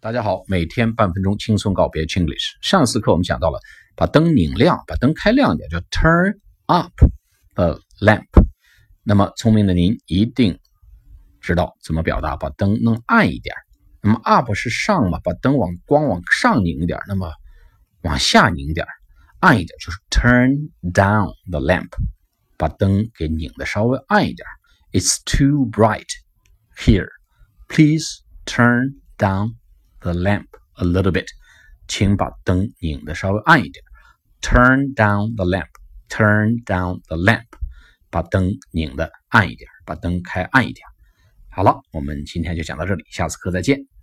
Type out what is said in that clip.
大家好，每天半分钟轻松告别 Chinglish。上次课我们讲到了把灯拧亮，把灯开亮点，叫 turn up the lamp。那么聪明的您一定知道怎么表达把灯弄暗一点。那么 up 是上嘛，把灯往光往上拧一点，那么往下拧点，暗一点就是 turn down the lamp，把灯给拧的稍微暗一点。It's too bright here. Please turn down. The lamp a little bit，请把灯拧的稍微暗一点。Turn down the lamp. Turn down the lamp，把灯拧的暗一点，把灯开暗一点。好了，我们今天就讲到这里，下次课再见。